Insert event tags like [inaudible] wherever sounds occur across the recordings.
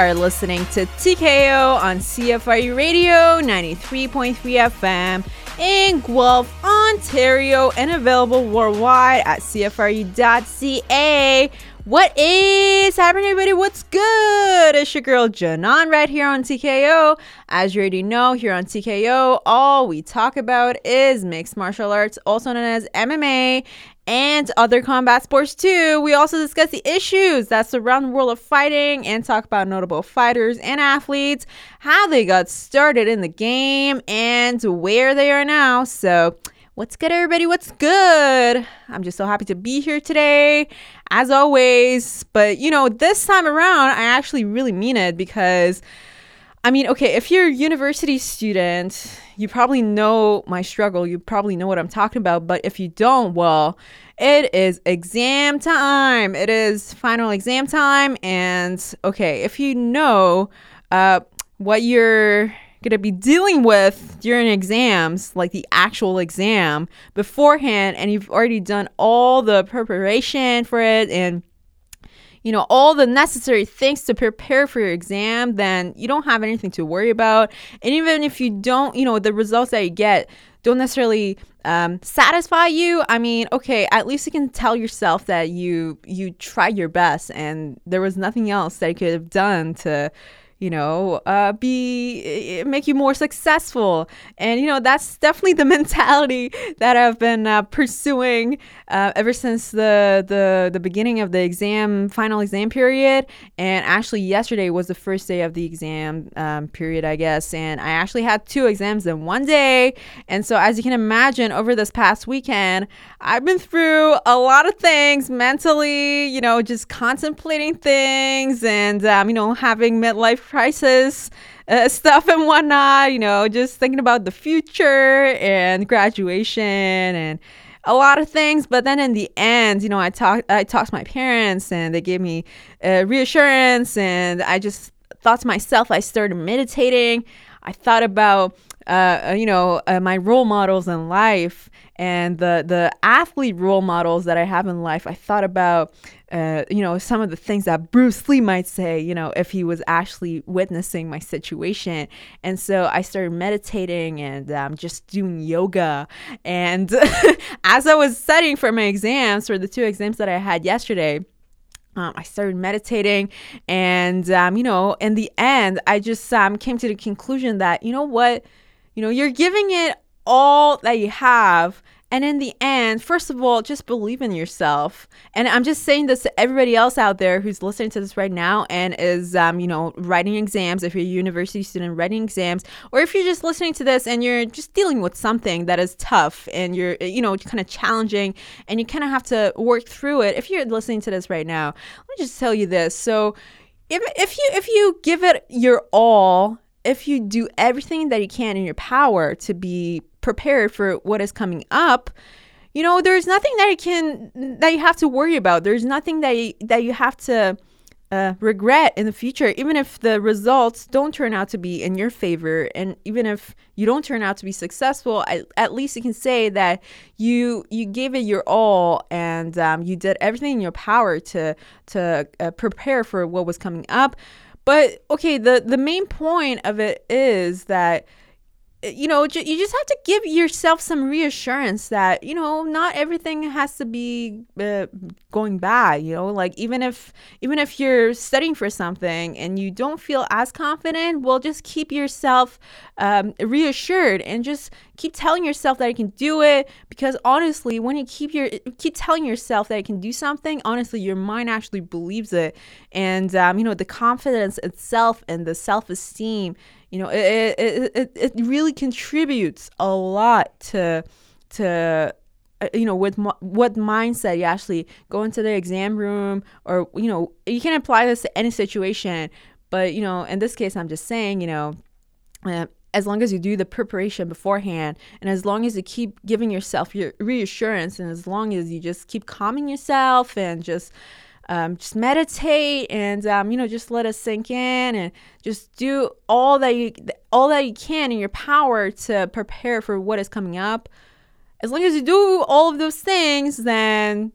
Are listening to TKO on CFRU Radio 93.3 FM in Guelph, Ontario, and available worldwide at CFRU.ca. What is happening, everybody? What's good? It's your girl Janan right here on TKO. As you already know, here on TKO, all we talk about is mixed martial arts, also known as MMA, and other combat sports too. We also discuss the issues that surround the world of fighting and talk about notable fighters and athletes, how they got started in the game, and where they are now. So, What's good, everybody? What's good? I'm just so happy to be here today, as always. But, you know, this time around, I actually really mean it because, I mean, okay, if you're a university student, you probably know my struggle. You probably know what I'm talking about. But if you don't, well, it is exam time. It is final exam time. And, okay, if you know uh, what you're going to be dealing with during exams, like the actual exam beforehand, and you've already done all the preparation for it and you know all the necessary things to prepare for your exam then you don't have anything to worry about and even if you don't you know the results that you get don't necessarily um, satisfy you? I mean okay at least you can tell yourself that you you tried your best and there was nothing else that you could have done to you know, uh, be make you more successful. And you know, that's definitely the [laughs] mentality that I've been uh, pursuing uh, ever since the the the beginning of the exam final exam period. And actually, yesterday was the first day of the exam um, period, I guess. And I actually had two exams in one day. And so, as you can imagine, over this past weekend, I've been through a lot of things mentally. You know, just contemplating things and um, you know having midlife crisis uh, [laughs] stuff and whatnot, you know, just thinking about the future and graduation and a lot of things. But then in the end, you know, I talked I talked to my parents and they gave me uh, reassurance and I just thought to myself, I started meditating. I thought about uh, you know, uh, my role models in life and the the athlete role models that I have in life. I thought about uh, you know, some of the things that Bruce Lee might say, you know, if he was actually witnessing my situation. And so I started meditating and um, just doing yoga. And [laughs] as I was studying for my exams, for the two exams that I had yesterday, um, I started meditating, and um, you know, in the end, I just um, came to the conclusion that you know what, you know, you're giving it all that you have, and in the end, first of all, just believe in yourself. And I'm just saying this to everybody else out there who's listening to this right now and is, um, you know, writing exams. If you're a university student writing exams, or if you're just listening to this and you're just dealing with something that is tough and you're, you know, kind of challenging and you kind of have to work through it. If you're listening to this right now, let me just tell you this. So, if, if you if you give it your all if you do everything that you can in your power to be prepared for what is coming up, you know, there's nothing that you can that you have to worry about. There's nothing that you, that you have to uh, regret in the future, even if the results don't turn out to be in your favor, and even if you don't turn out to be successful, at, at least you can say that you you gave it your all and um, you did everything in your power to to uh, prepare for what was coming up. But okay, the the main point of it is that you know, you just have to give yourself some reassurance that, you know, not everything has to be uh, going bad, you know, like even if even if you're studying for something and you don't feel as confident, well just keep yourself um, reassured and just keep telling yourself that you can do it because honestly, when you keep your keep telling yourself that you can do something, honestly, your mind actually believes it. And um, you know, the confidence itself and the self-esteem you know it, it, it, it really contributes a lot to to uh, you know with what mindset you actually go into the exam room or you know you can apply this to any situation but you know in this case i'm just saying you know uh, as long as you do the preparation beforehand and as long as you keep giving yourself your reassurance and as long as you just keep calming yourself and just um, just meditate and um, you know just let us sink in and just do all that you all that you can in your power to prepare for what is coming up as long as you do all of those things then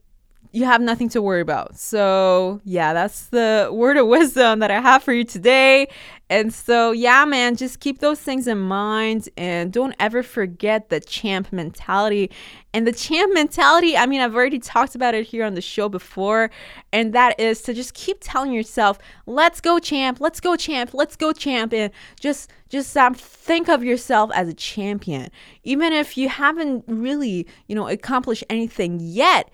you have nothing to worry about. So, yeah, that's the word of wisdom that I have for you today. And so, yeah, man, just keep those things in mind and don't ever forget the champ mentality. And the champ mentality, I mean, I've already talked about it here on the show before, and that is to just keep telling yourself, "Let's go champ, let's go champ, let's go champ." And just just um, think of yourself as a champion. Even if you haven't really, you know, accomplished anything yet,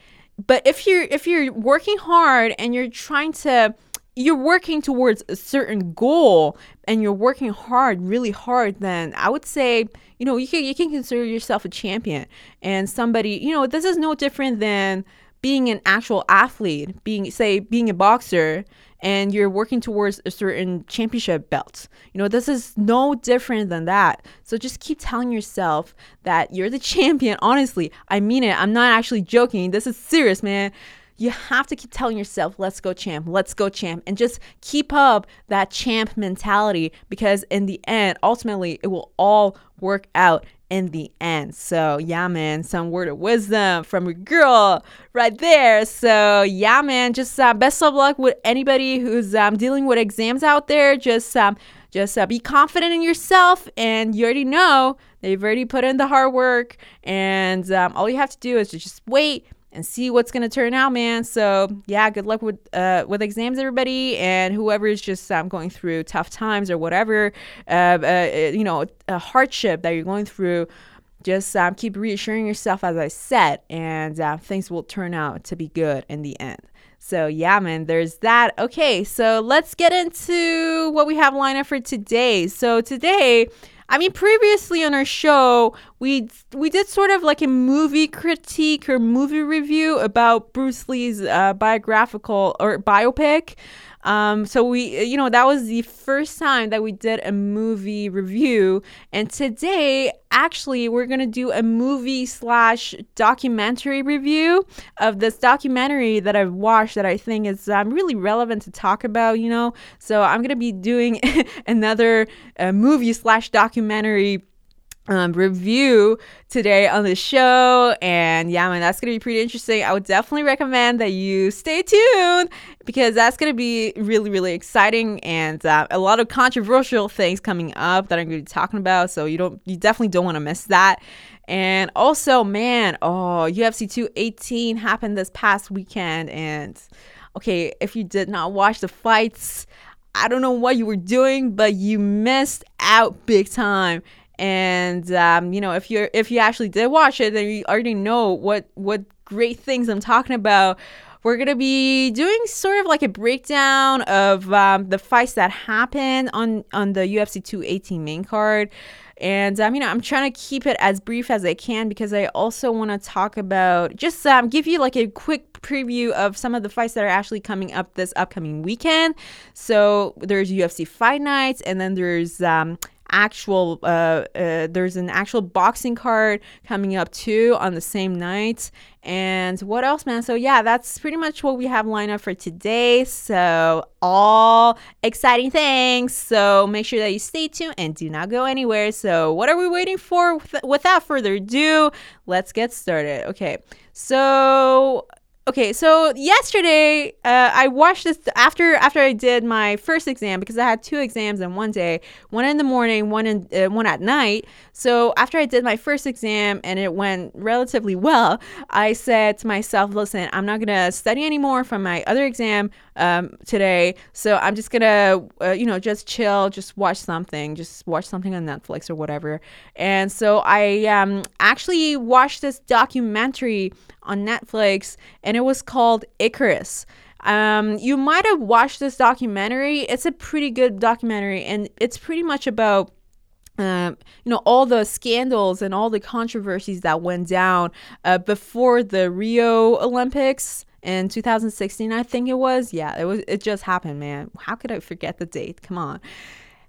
but if you're if you're working hard and you're trying to you're working towards a certain goal and you're working hard really hard then i would say you know you can you can consider yourself a champion and somebody you know this is no different than being an actual athlete being say being a boxer and you're working towards a certain championship belt. You know, this is no different than that. So just keep telling yourself that you're the [laughs] champion. Honestly, I mean it. I'm not actually joking. This is serious, man. You have to keep telling yourself, let's go champ, let's go champ, and just keep up that champ mentality because in the end, ultimately, it will all work out in the end. So, yeah, man, some word of wisdom from a girl right there. So, yeah, man, just uh, best of luck with anybody who's um, dealing with exams out there. Just, um, just uh, be confident in yourself, and you already know they've already put in the hard work, and um, all you have to do is to just wait and see what's gonna turn out, man. So yeah, good luck with uh, with exams, everybody, and whoever is just um, going through tough times or whatever, uh, uh, you know, a hardship that you're going through. Just um, keep reassuring yourself, as I said, and uh, things will turn out to be good in the end. So yeah, man, there's that. Okay, so let's get into what we have lined up for today. So today I mean, previously on our show, we we did sort of like a movie critique or movie review about Bruce Lee's uh, biographical or biopic. Um, so we, you know, that was the first time that we did a movie review, and today, actually, we're gonna do a movie slash documentary review of this documentary that I've watched that I think is um, really relevant to talk about. You know, so I'm gonna be doing [laughs] another uh, movie slash documentary um, review today on the show. And yeah, man, that's going to be pretty interesting. I would definitely recommend that you stay tuned because that's going to be really, really exciting and uh, a lot of controversial things coming up that I'm going to be talking about. So you don't, you definitely don't want to miss that. And also, man, oh, UFC 218 happened this past weekend. And okay, if you did not watch the fights, I don't know what you were doing, but you missed out big time and um, you know if you're if you actually did watch it then you already know what what great things i'm talking about. We're gonna be doing sort of like a breakdown of um, the fights that happened on on the ufc 218 main card. And um, you know i'm trying to keep it as brief as i can because i also want to talk about just um, give you like a quick preview of some of the fights that are actually coming up this upcoming weekend. So there's ufc fight nights and then there's um, actual uh, uh, there's an actual boxing card coming up too on the same night. And what else man? So yeah that's pretty much what we have lined up for today. So all exciting things. So make sure that you stay tuned and do not go anywhere. So what are we waiting for? Without further ado let's get started. Okay. So okay so yesterday uh, i watched this after after i did my first exam because i had two exams in one day one in the morning one in uh, one at night. So after i did my first exam and it went relatively well i said to myself listen i'm not gonna study anymore from my other exam um, today. So i'm just gonna uh, you know just chill just watch something just watch something on netflix or whatever. And so i um, actually watched this documentary on Netflix, and it was called Icarus. Um, you might have watched this documentary. It's a pretty good documentary, and it's pretty much about. Um, you know all the scandals and all the controversies that went down uh, before the Rio Olympics in 2016 I think it was yeah it was it just happened man how could I forget the date come on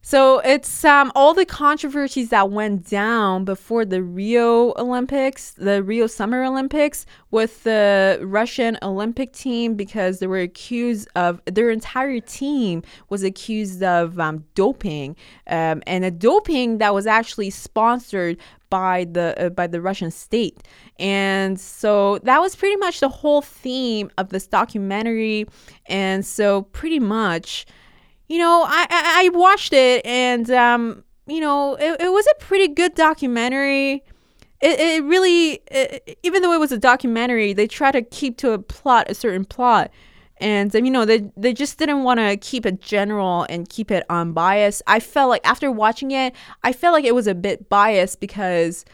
so it's um, all the controversies that went down before the Rio Olympics, the Rio Summer Olympics, with the Russian Olympic team because they were accused of their entire team was accused of um, doping, um, and a doping that was actually sponsored by the uh, by the Russian state. And so that was pretty much the whole theme of this documentary. And so pretty much, you know, I I, I watched it and um, you know, it, it was a pretty good documentary. It, it really, it, even though it was a documentary, they try to keep to a plot, a certain plot and um, you know they they just didn't want to keep it general and keep it unbiased. I felt like after watching it, I felt like it was a bit biased because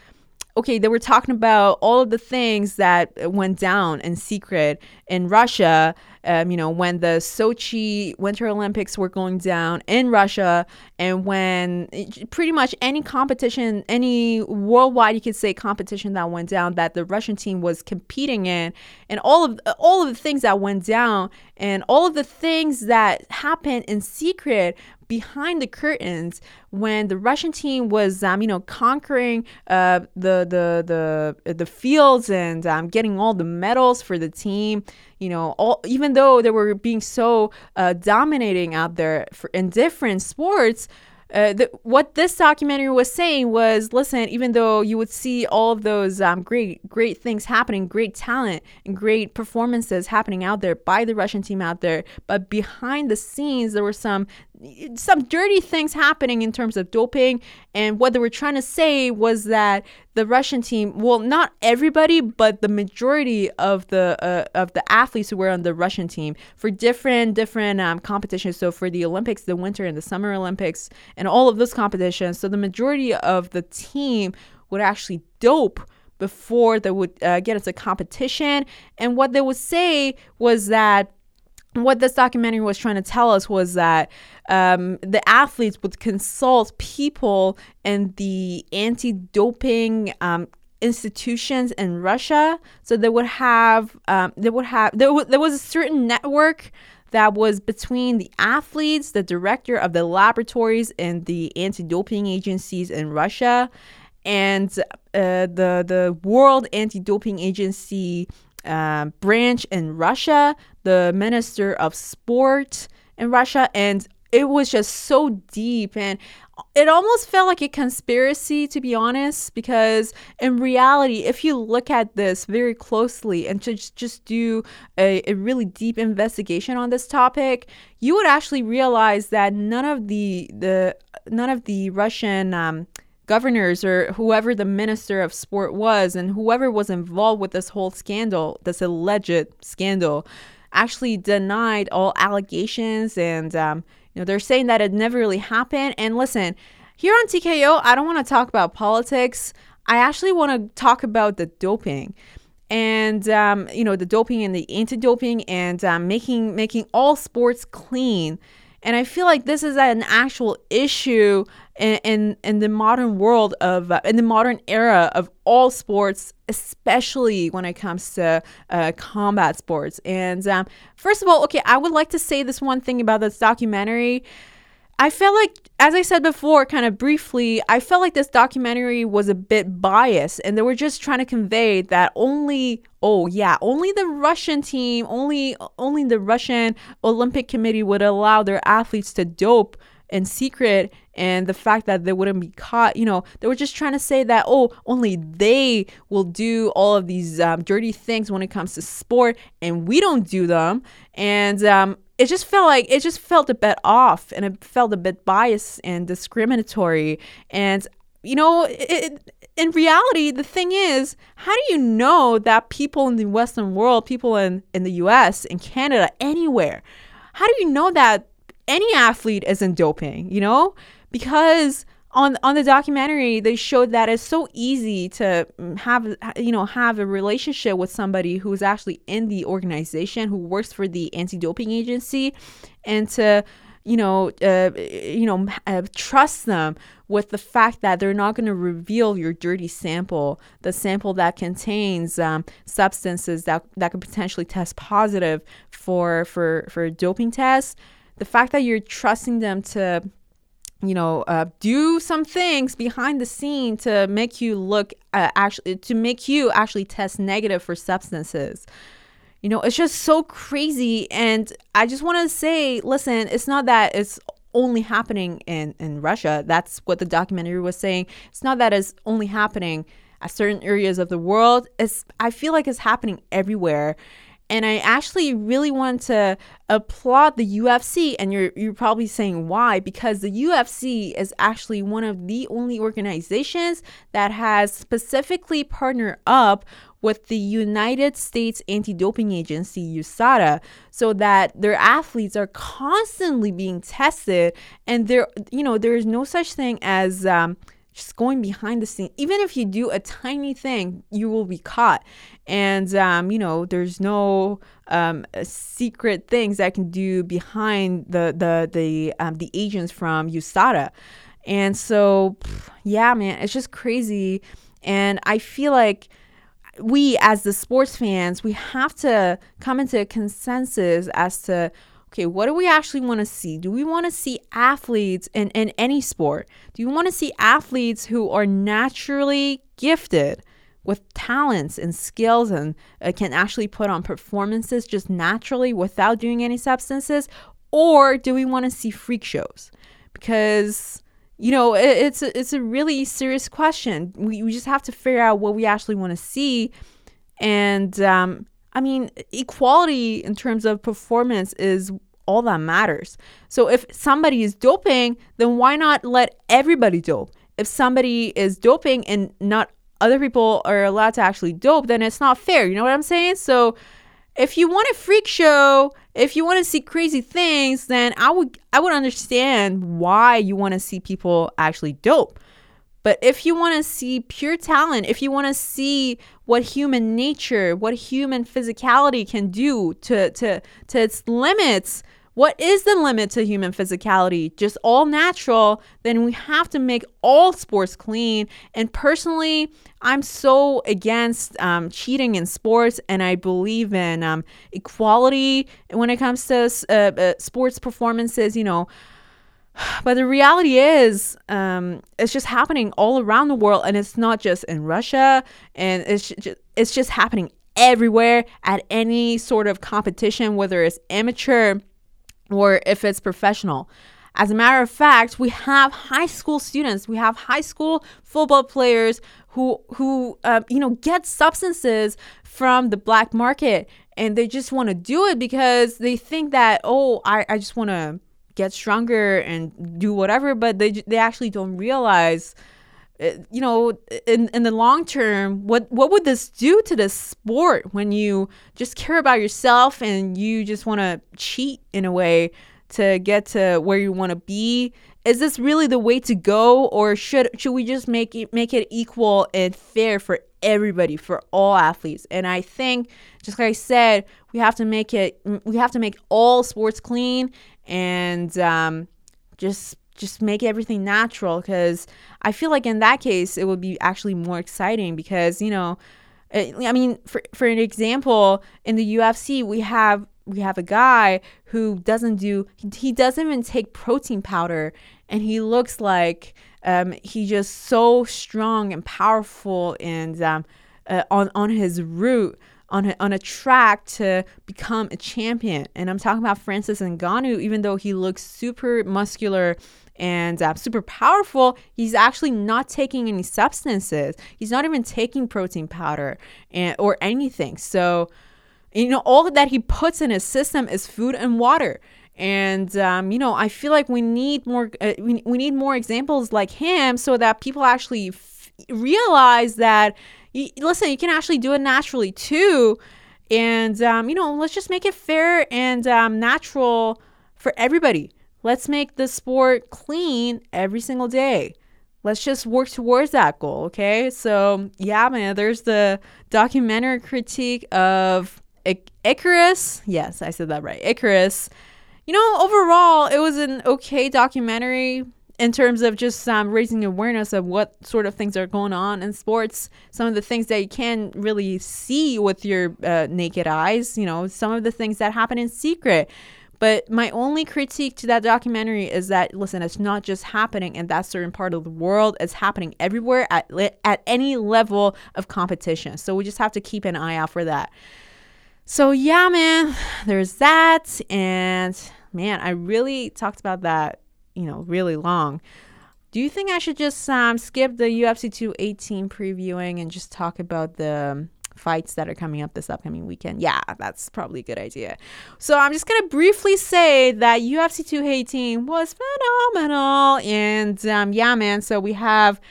okay, they were talking about all of the things that went down in secret in Russia. Um, you know, when the Sochi Winter Olympics were going down in Russia, and when pretty much any competition, any worldwide, you could say competition that went down that the Russian team was competing in, and all of all of the things that went down, and all of the things that happened in secret behind the curtains when the Russian team was, um, you know, conquering uh, the the the the fields and um, getting all the medals for the team. You know, all even though they were being so uh, dominating out there for in different sports, uh, the, what this documentary was saying was listen even though you would see all of those um, great great things happening great talent and great performances happening out there by the russian team out there but behind the scenes there were some some dirty things happening in terms of doping. And what they were trying to say was that the Russian team well not everybody but the majority of the uh, of the athletes who were on the Russian team for different different um, competitions. So for the Olympics the winter and the summer Olympics and all of those competitions. So the majority of the team would actually dope before they would uh, get into competition. And what they would say was that what this documentary was trying to tell us was that um, the athletes would consult people in the anti-doping um, institutions in Russia. So they would have um, they would have there, w- there was a certain network that was between the athletes, the director of the laboratories and the anti-doping agencies in Russia, and uh, the the World Anti-Doping Agency uh, branch in Russia, the Minister of Sport in Russia, and it was just so deep and it almost felt like a conspiracy to be honest because in reality if you look at this very closely and just just do a, a really deep investigation on this topic you would actually realize that none of the the none of the russian um, governors or whoever the minister of sport was and whoever was involved with this whole scandal, this alleged scandal, actually denied all allegations. And, um, you know, they're saying that it never really happened. And listen, here on TKO, I don't want to talk about politics. I actually want to talk about the doping and um, you know the doping and the anti-doping and um, making making all sports clean and I feel like this is an actual issue in, in, in the modern world of, uh, in the modern era of all sports, especially when it comes to uh, combat sports. And um, first of all, okay, I would like to say this one thing about this documentary. I felt like, as I said before, kind of briefly, I felt like this documentary was a bit biased and they were just trying to convey that only, oh yeah, only the Russian team, only, only the Russian Olympic Committee would allow their athletes to dope in secret and the fact that they wouldn't be caught you know they were just trying to say that oh only they will do all of these um, dirty things when it comes to sport and we don't do them. And um, it just felt like it just felt a bit off and it felt a bit biased and discriminatory. And you know it, in reality the thing is how do you know that people in the western world people in in the US in Canada anywhere how do you know that any athlete isn't doping you know? Because on on the documentary they showed that it's so easy to mm, have you know have a relationship with somebody who's actually in the organization who works for the anti-doping agency and to you know uh, you know uh, trust them with the fact that they're not going to reveal your dirty sample the sample that contains um, substances that that could potentially test positive for for for doping tests. The fact that you're trusting them to you know, uh, do some things behind the scene to make you look uh, actually to make you actually test negative for substances. You know, it's just so crazy. And I just want to say, listen, it's not that it's only happening in in Russia. That's what the documentary was saying. It's not that it's only happening at certain areas of the world. It's I feel like it's happening everywhere. And I actually really want to applaud the UFC. And you're you're probably saying why? Because the UFC is actually one of the only organizations that has specifically partnered up with the United States Anti-Doping Agency USADA so that their athletes are constantly being tested and there you know there is no such thing as um, just going behind the scene. Even if you do a tiny thing you will be caught. And um, you know there's no um, secret things that can do behind the the the um, the agents from USADA. And so yeah man it's just crazy. And I feel like we as the sports fans we have to come into a consensus as to okay, what do we actually want to see? Do we want to see athletes in, in any sport? Do you want to see athletes who are naturally gifted with talents and skills and uh, can actually put on performances just naturally without doing any substances? Or do we want to see freak shows? Because you know it, it's a, it's a really serious question. We, we just have to figure out what we actually want to see, and um, I mean, equality in terms of performance is all that matters. So if somebody is doping, then why not let everybody dope? If somebody is doping and not other people are allowed to actually dope, then it's not fair. You know what I'm saying? So if you want a freak show, if you want to see crazy things, then I would I would understand why you want to see people actually dope. But if you want to see pure talent, if you want to see what human nature, what human physicality can do to to to its limits, what is the limit to human physicality? Just all natural, then we have to make all sports clean. And personally, I'm so against um, cheating in sports, and I believe in um, equality when it comes to uh, uh, sports performances, you know. But the reality is, um, it's just happening all around the world, and it's not just in Russia, and it's just, it's just happening everywhere at any sort of competition, whether it's amateur or if it's professional. As a matter of fact, we have high school students, we have high school football players who who uh, you know get substances from the black market, and they just want to do it because they think that oh, I, I just want to get stronger and do whatever, but they they actually don't realize uh, you know in in the long term what what would this do to the sport when you just care about yourself and you just want to cheat in a way to get to where you want to be? Is this really the way to go or should should we just make it make it equal and fair for everybody for all athletes? And i think just like i said we have to make it we have to make all sports clean and um, just just make everything natural because I feel like in that case it would be actually more exciting because you know I mean for for an example in the UFC we have we have a guy who doesn't do he doesn't even take protein powder and he looks like um, he's just so strong and powerful and um, uh, on on his route on a, on a track to become a champion. And I'm talking about Francis Ngannou, even though he looks super muscular and uh, super powerful, he's actually not taking any substances. He's not even taking protein powder and, or anything. So, you know, all that he puts in his system is food and water. And um, you know, I feel like we need more. Uh, we, we need more examples like him, so that people actually f- realize that. You, listen, you can actually do it naturally too, and um, you know, let's just make it fair and um, natural for everybody. Let's make the sport clean every single day. Let's just work towards that goal, okay? So, yeah, man, there's the documentary critique of Icarus. Yes, I said that right. Icarus. You know, overall, it was an okay documentary in terms of just um, raising awareness of what sort of things are going on in sports, some of the things that you can't really see with your uh, naked eyes, you know, some of the things that happen in secret. But my only critique to that documentary is that listen, it's not just happening in that certain part of the world; it's happening everywhere at at any level of competition. So we just have to keep an eye out for that. So yeah, man, [sighs] there's that, and man, I really talked about that you know, really long. Do you think I should just um, skip the UFC 218 previewing and just talk about the fights that are coming up this upcoming weekend? Yeah, that's probably a good idea. So I'm just to briefly say that UFC 218 was phenomenal. And um, yeah, man, so we have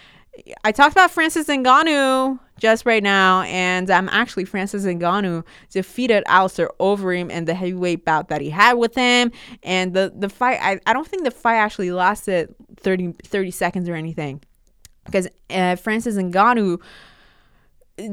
I talked about Francis Ngannou just right now, and um, actually Francis Ngannou defeated Alistair Overeem in the heavyweight bout that he had with him. And the the fight, I, I don't think the fight actually lasted 30, 30 seconds or anything, because uh, Francis Ngannou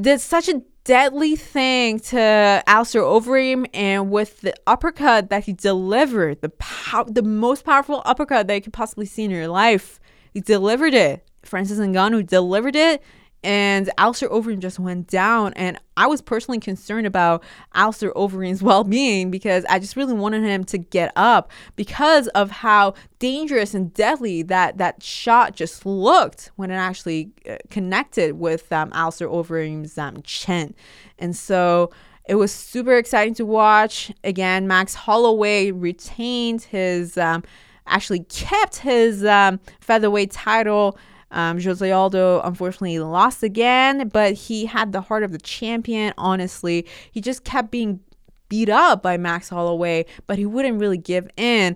did such a deadly thing to Alistair Overeem, and with the uppercut that he delivered, the pow- the most powerful uppercut that you could possibly see in your life, he delivered it Francis Ngannou delivered it and Alistair Overeem just went down. And I was personally concerned about Alistair Overeem's [laughs] well-being because I just really wanted him to get up because of how dangerous and deadly that that shot just looked when it actually uh, connected with um, Alistair Overeem's um, chin. And so it was super exciting to watch. Again, Max Holloway retained his, um, actually kept his um, featherweight title um, Jose Aldo unfortunately lost again, but he had the heart of the champion. Honestly, he just kept being beat up by Max Holloway, but he wouldn't really give in.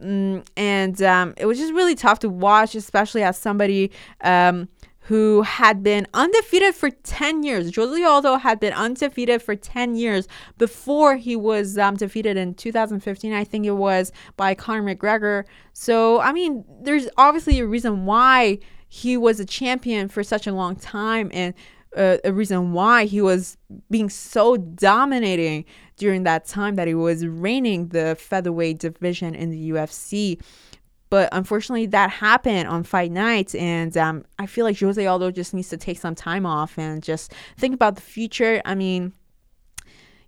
Mm, and um, it was just really tough to watch, especially as somebody um, who had been undefeated for 10 years. Jose Aldo had been undefeated for 10 years before he was um, defeated in 2015, I think it was, by Conor McGregor. So, I mean, there's obviously a reason why he was a champion for such a long time and uh, a reason why he was being so dominating during that time that he was reigning the featherweight division in the UFC. But unfortunately, that happened on fight night, and um, I feel like Jose Aldo just needs to take some time off and just think about the future. I mean,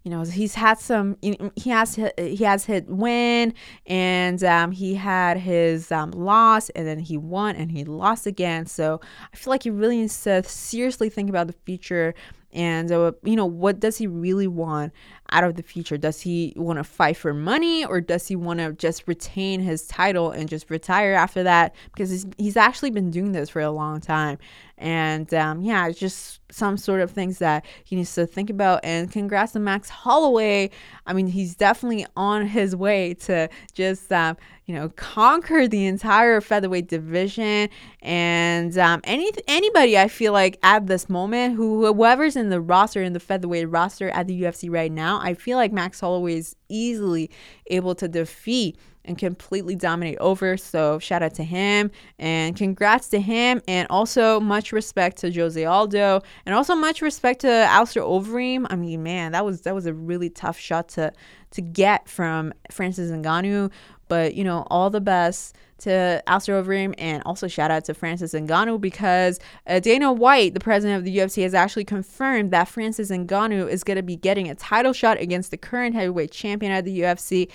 you know he's had some he has he has hit win and um, he had his um, loss and then he won and he lost again. So i feel like he really needs to seriously think about the future and uh, you know what does he really want out of the future does he want to fight for money or does he want to just retain his title and just retire after that because he's, he's actually been doing this for a long time and um, yeah, it's just some sort of things that he needs to think about. And congrats to Max Holloway. I mean, he's definitely on his way to just, um, you know, conquer the entire featherweight division. And um, any anybody I feel like at this moment, who whoever's in the roster in the featherweight roster at the UFC right now, I feel like Max Holloway is easily able to defeat and completely dominate over. So shout out to him and congrats to him. And also much respect to Jose Aldo and also much respect to Alistair Overeem. I mean, man, that was that was a really tough shot to to get from Francis Ngannou. But you know, all the best to Alistair Overeem and also shout out to Francis Ngannou because uh, Dana White, the president of the UFC, has actually confirmed that Francis Ngannou is going to be getting a title shot against the current heavyweight champion of the UFC.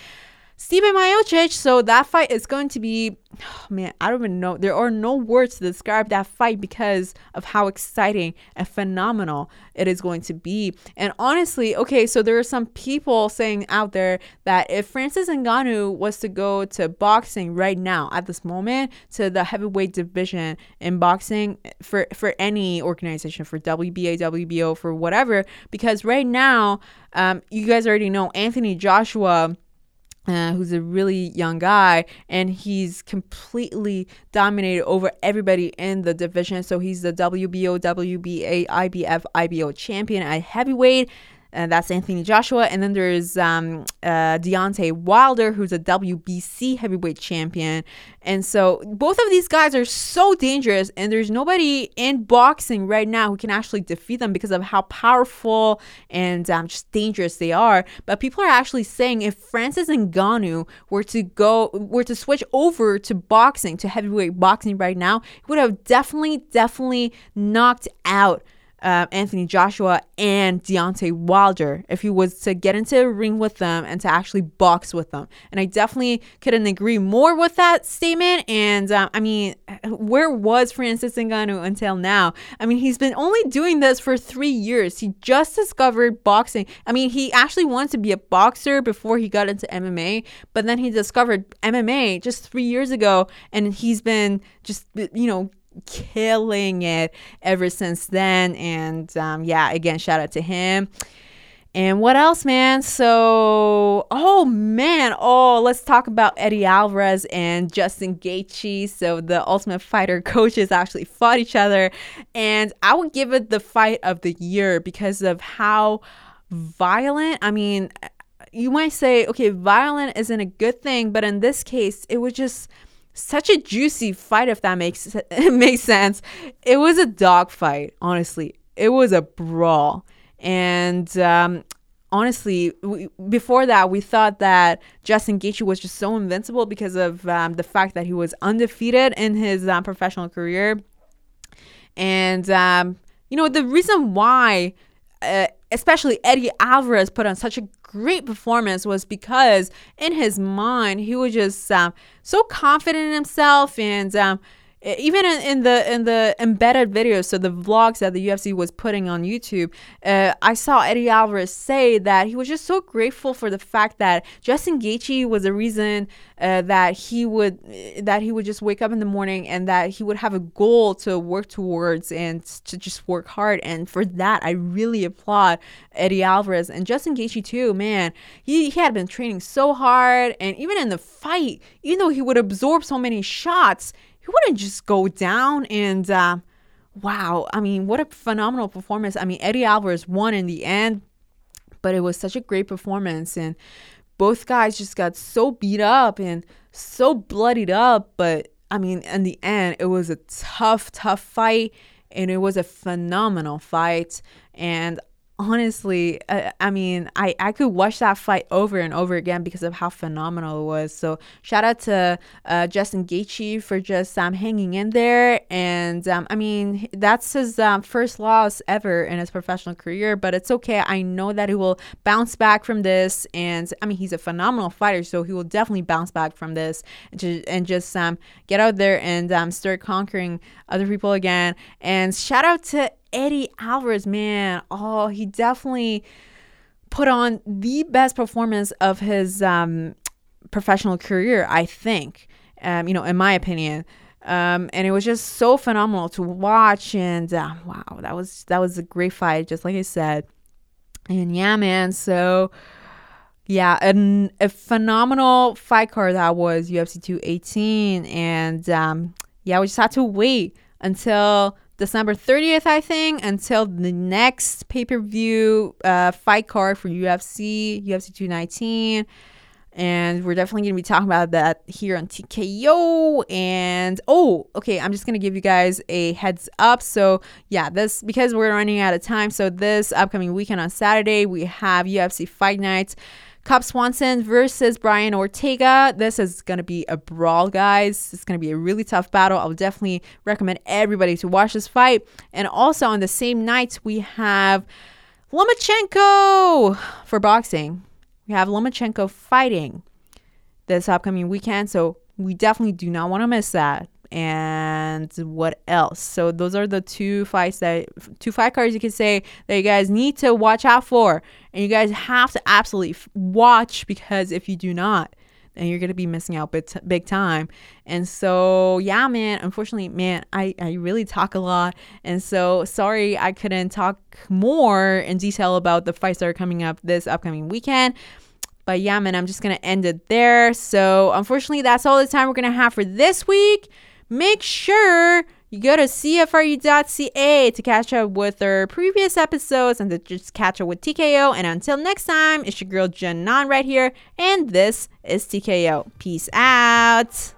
Stipe Miocic. So that fight is going to be, oh [sighs] man, I don't even know. There are no words to describe that fight because of how exciting and phenomenal it is going to be. And honestly, okay, so there are some people saying out there that if Francis Ngannou was to go to boxing right now at this moment to the heavyweight division in boxing for for any organization for WBA, WBO, for whatever, because right now, um, you guys already know Anthony Joshua uh, who's a really young guy, and he's completely dominated over everybody in the division. So he's the WBO, WBA, IBF, IBO champion at heavyweight and that's Anthony Joshua. And then there's um, uh, Deontay Wilder, who's a WBC heavyweight champion. And so both of these guys are so dangerous, and there's nobody in boxing right now who can actually defeat them because of how powerful and um, just dangerous they are. But people are actually saying if Francis and Ngannou were to go, were to switch over to boxing, to heavyweight boxing right now, he would have definitely, definitely knocked out uh, Anthony Joshua and Deontay Wilder if he was to get into a ring with them and to actually box with them. And I definitely couldn't agree more with that statement. And um, I mean, where was Francis Ngannou until now? I mean, he's been only doing this for three years. He just discovered boxing. I mean, he actually wanted to be a boxer before he got into MMA, but then he discovered MMA just three years ago, and he's been just, you know, killing it ever since then. And um, yeah, again, shout out to him. And what else, man? So, oh man, oh, let's talk about Eddie Alvarez and Justin Gaethje. So, the Ultimate Fighter [laughs] coaches actually fought each other, and I would give it the fight of the year because of how violent. I mean, you might say, okay, violent isn't a good thing, but in this case, it was just such a juicy fight if that makes [laughs] makes sense. It was a dog fight, honestly. It was a brawl. And um, honestly, we, before that, we thought that Justin Gaethje was just so invincible because of um, the fact that he was undefeated in his um, professional career. And, um, you know, the reason why, uh, especially Eddie Alvarez put on such a great performance was because in his mind, he was just um, so confident in himself and um, even in, in, the in the embedded videos, so the vlogs that the UFC was putting on YouTube, uh, I saw Eddie Alvarez say that he was just so grateful for the fact that Justin Gaethje was the reason uh, that he would that he would just wake up in the morning and that he would have a goal to work towards and to just work hard. And for that, I really applaud Eddie Alvarez and Justin Gaethje too. Man, he, he had been training so hard, and even in the fight, even though he would absorb so many shots he wouldn't just go down and uh, wow i mean what a phenomenal performance. I mean eddie alvarez won in the end but it was such a great performance and both guys just got so beat up and so bloodied up but i mean in the end it was a tough tough fight and it was a phenomenal fight. And honestly, uh, I mean, I, I could watch that fight over and over again because of how phenomenal it was. So shout out to uh, Justin Gaethje for just um, hanging in there. And um, I mean, that's his um, first loss ever in his professional career, but it's okay. I know that he will bounce back from this. And I mean, he's a phenomenal fighter, so he will definitely bounce back from this and and just um, get out there and um, start conquering other people again. And shout out to Eddie Alvarez, man, oh, he definitely put on the best performance of his um, professional career, I think. Um, you know, in my opinion. Um, and it was just so phenomenal to watch. And uh, wow, that was that was a great fight, just like I said. And yeah, man. So yeah, an, a phenomenal fight card that was UFC 218. And um, yeah, we just had to wait until December 30th, I think, until the next pay per view uh, fight card for UFC, UFC 219. And we're definitely going to be talking about that here on TKO. And oh, okay, I'm just going to give you guys a heads up. So, yeah, this because we're running out of time. So, this upcoming weekend on Saturday, we have UFC Fight Nights. Cub Swanson versus Brian Ortega. This is going to be a brawl, guys. It's going to be a really tough battle. I would definitely recommend everybody to watch this fight. And also on the same night, we have Lomachenko for boxing. We have Lomachenko fighting this upcoming weekend. So we definitely do not want to miss that and what else? So those are the two fights that two fight cards you can say that you guys need to watch out for, and you guys have to absolutely watch because if you do not, then you're gonna be missing out big, t- big time. And so yeah, man. Unfortunately, man, I I really talk a lot, and so sorry I couldn't talk more in detail about the fights that are coming up this upcoming weekend. But yeah, man, I'm just gonna end it there. So unfortunately, that's all the time we're gonna have for this week make sure you go to CFRU.ca to catch up with our previous episodes and to just catch up with TKO. And until next time, it's your girl Janan right here, and this is TKO. Peace out.